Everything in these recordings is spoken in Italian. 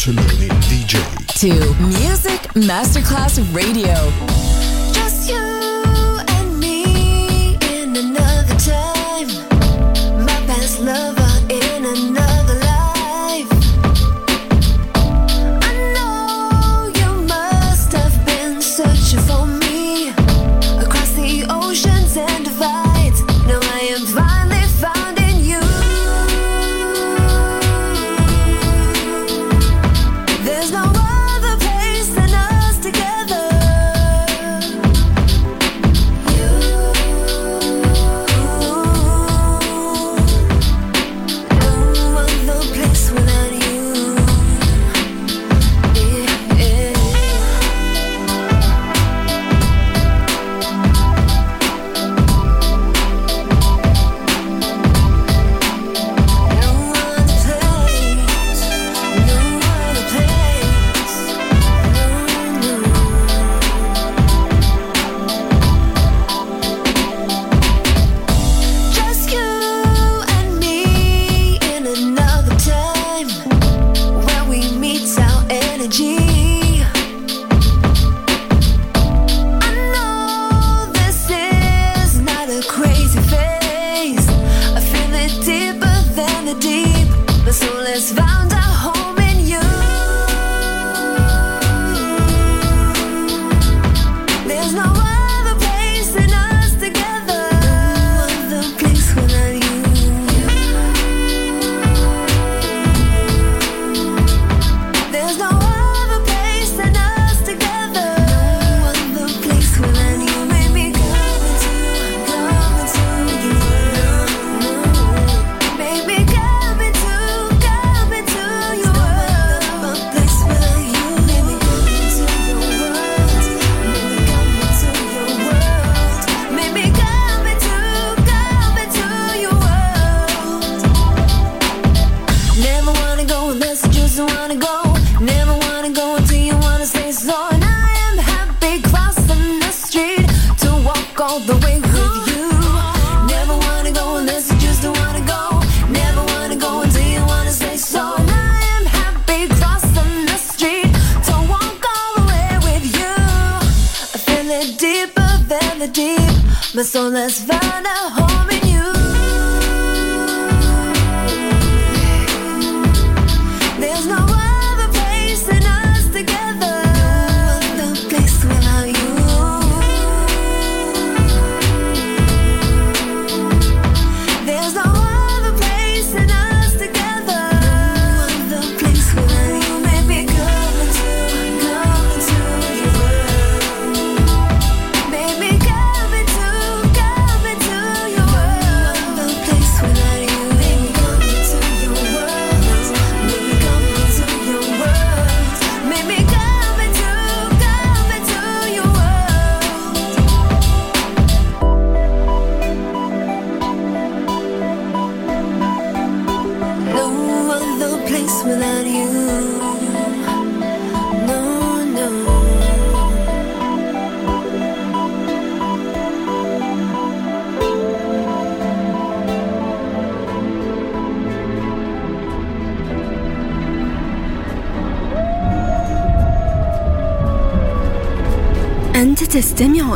DJ to Music Masterclass Radio.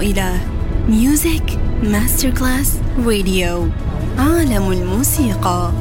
إلى ميوزك ماستر كلاس راديو عالم الموسيقى.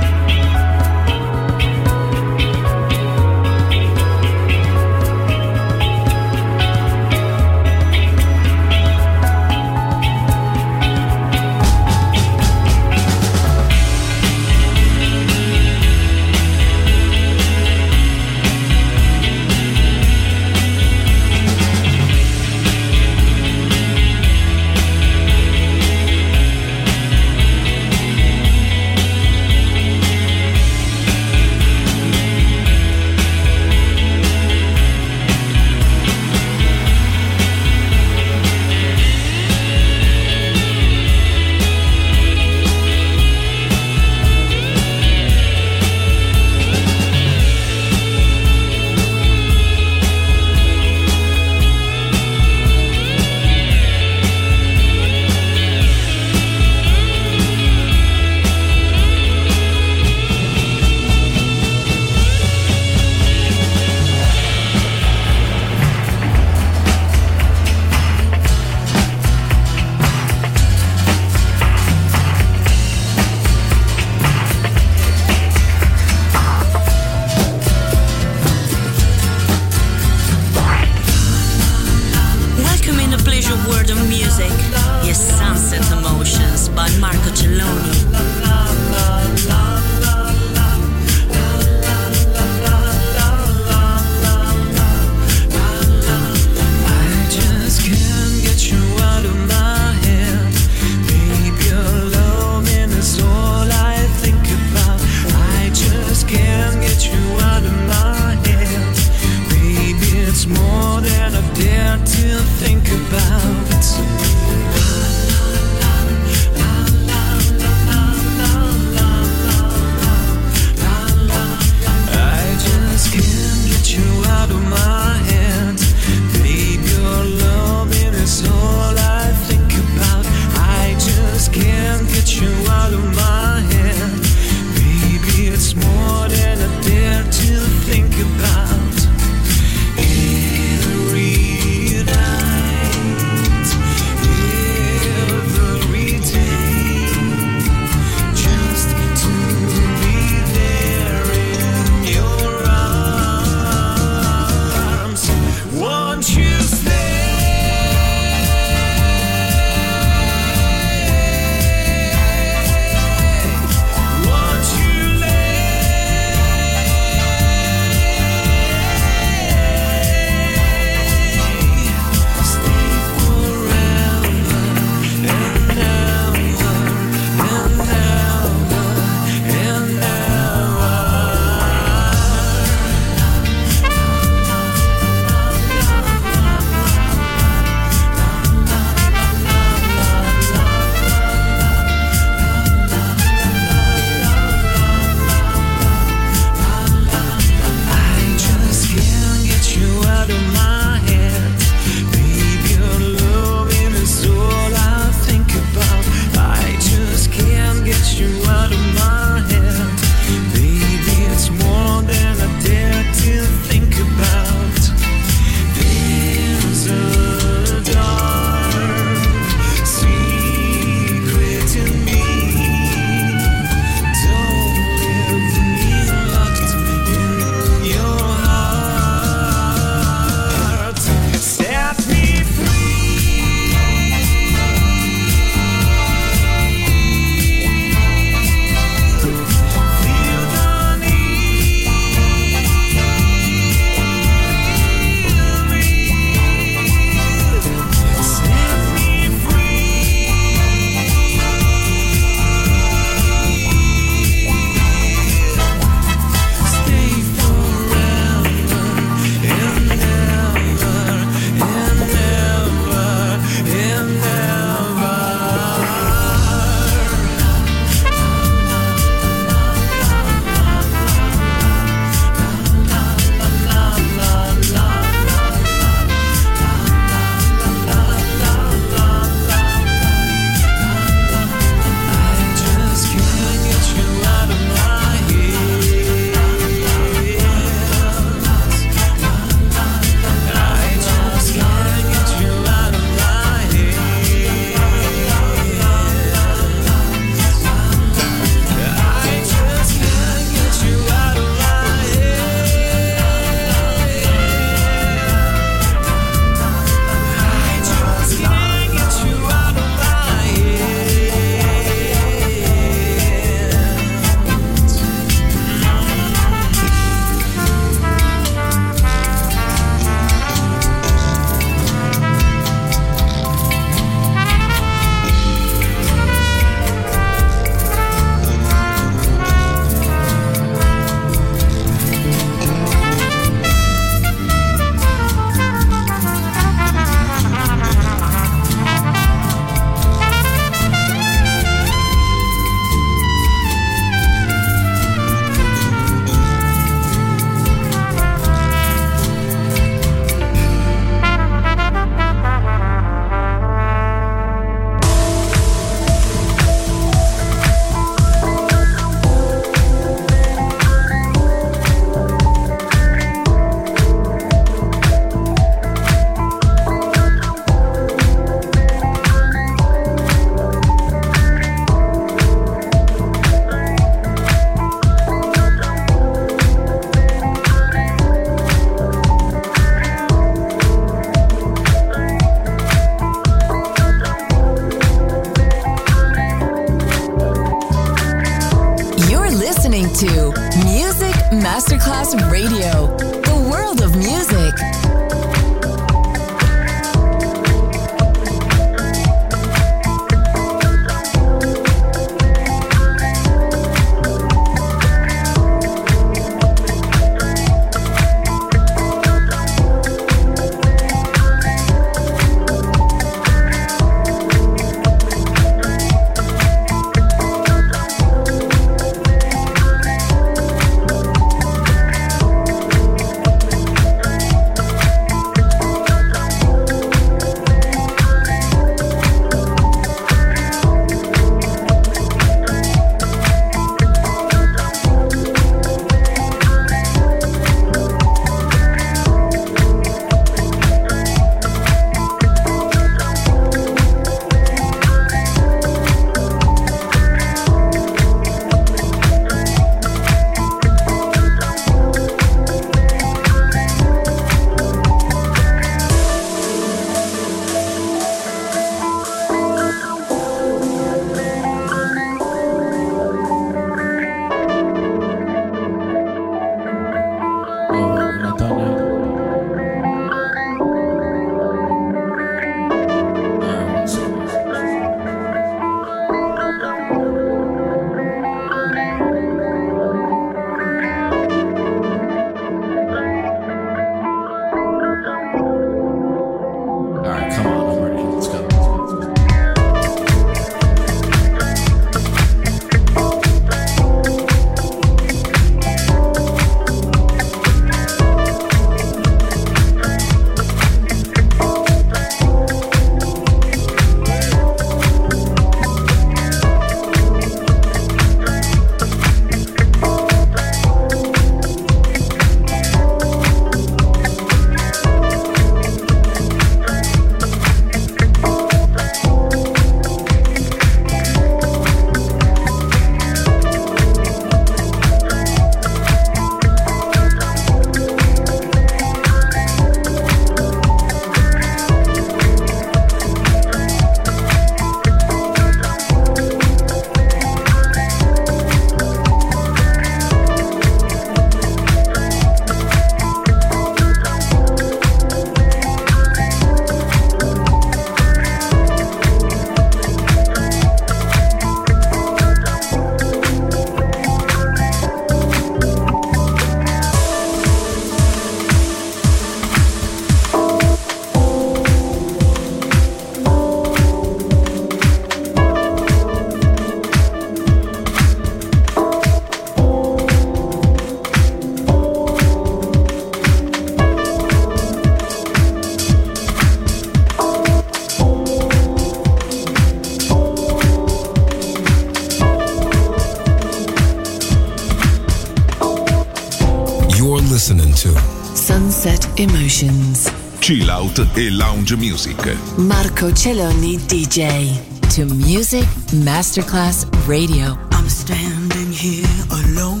Emotions. Chill out e lounge music. Marco Celloni DJ. To Music Masterclass Radio. I'm standing here alone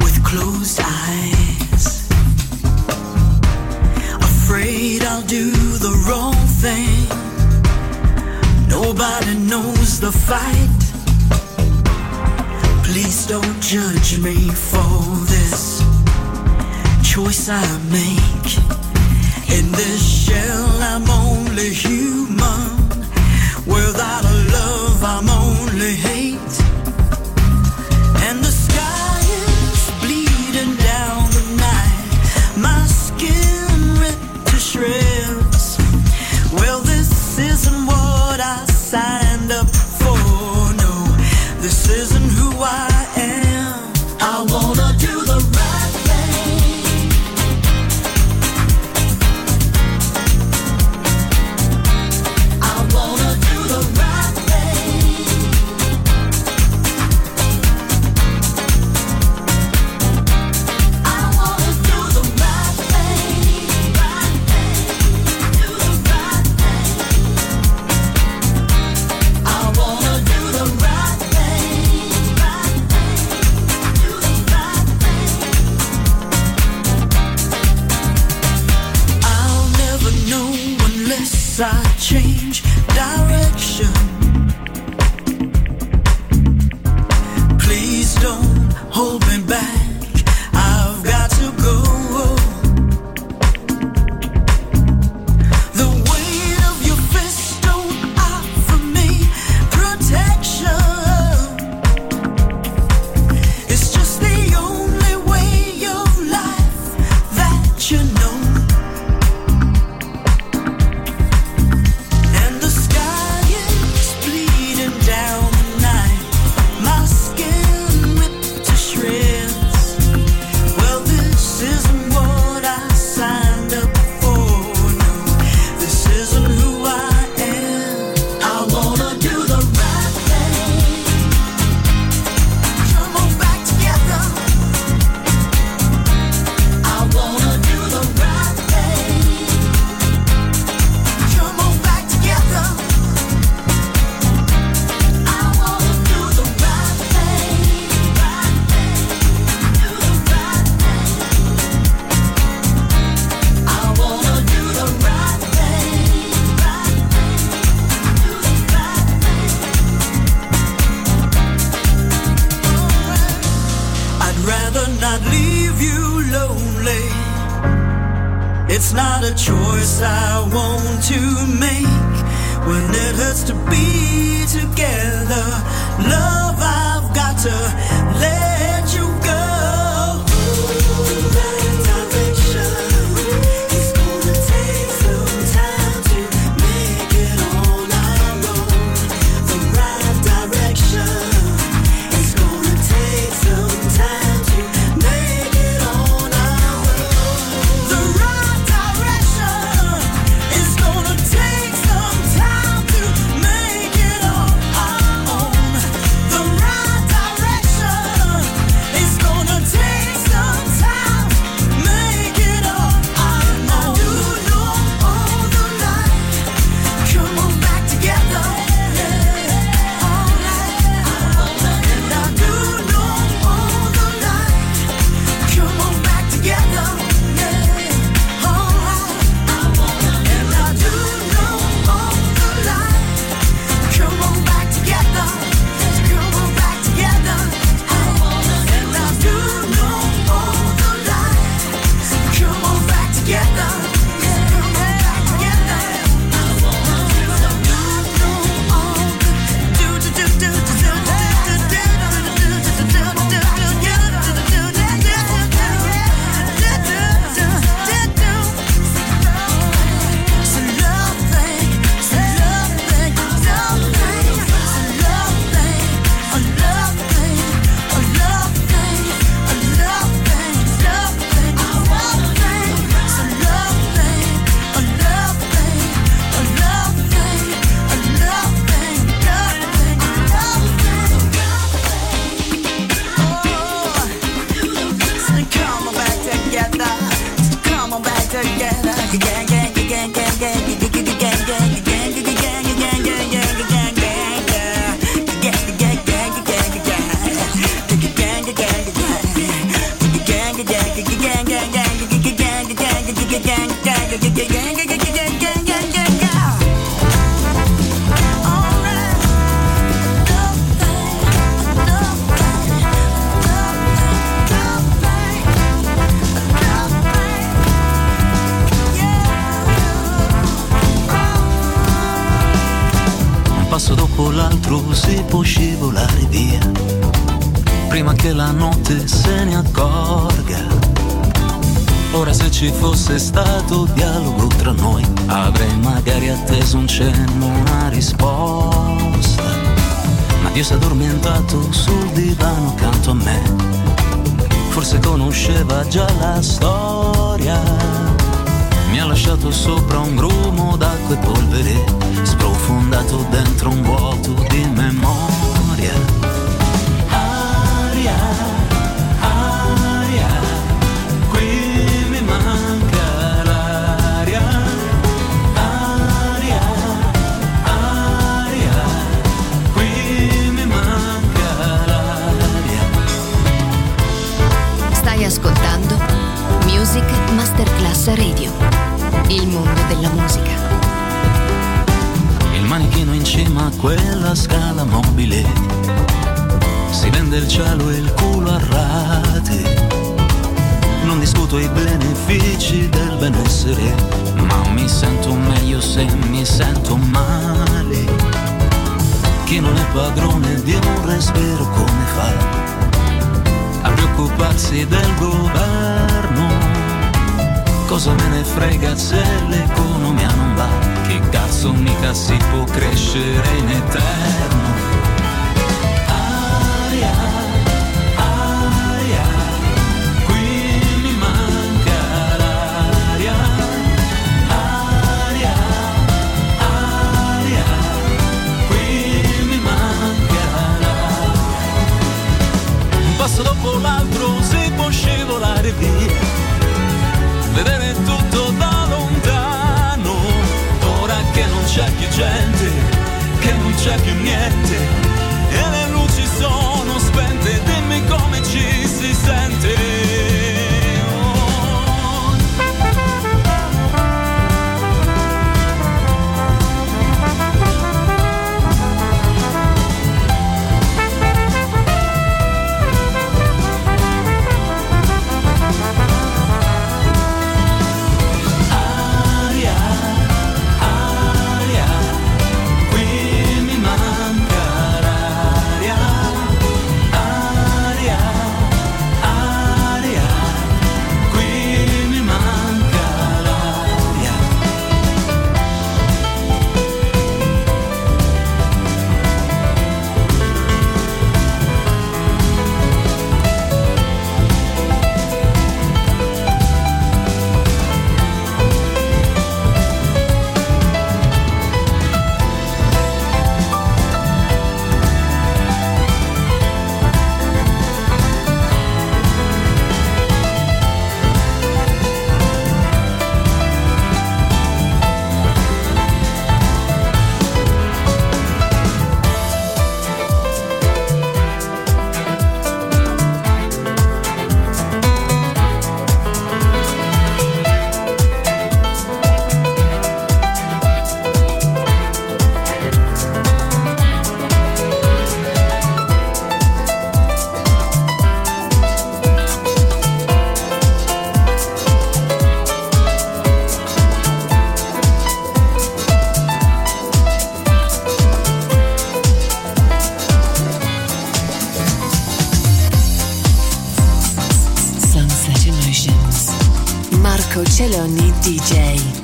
with closed eyes. Afraid I'll do the wrong thing. Nobody knows the fight. Please don't judge me for this choice I make. In this shell, I'm only human. Without a love, I'm only hate. Se ne accorga. Ora se ci fosse stato dialogo tra noi, avrei magari atteso un cenno, una risposta. Ma Dio si è addormentato sul divano accanto a me, forse conosceva già la storia. Mi ha lasciato sopra un grumo d'acqua e polvere, sprofondato dentro un vuoto di memoria. Aria, Masterclass Radio. Il mondo della musica. Il manichino in cima a quella scala mobile si vende il cielo e il culo a rate. Non discuto i benefici del benessere, ma mi sento meglio se mi sento male. Chi non è padrone di un respiro come fa a preoccuparsi del governo? Cosa me ne frega se l'economia non va? Che cazzo mica si può crescere in eterno? Aria, aria, qui mi manca l'aria. Aria, aria, qui mi manca l'aria. Un passo dopo l'altro si può scivolare via vedere tutto da lontano. Ora che non c'è più gente, che non c'è più niente, Marco Celloni DJ.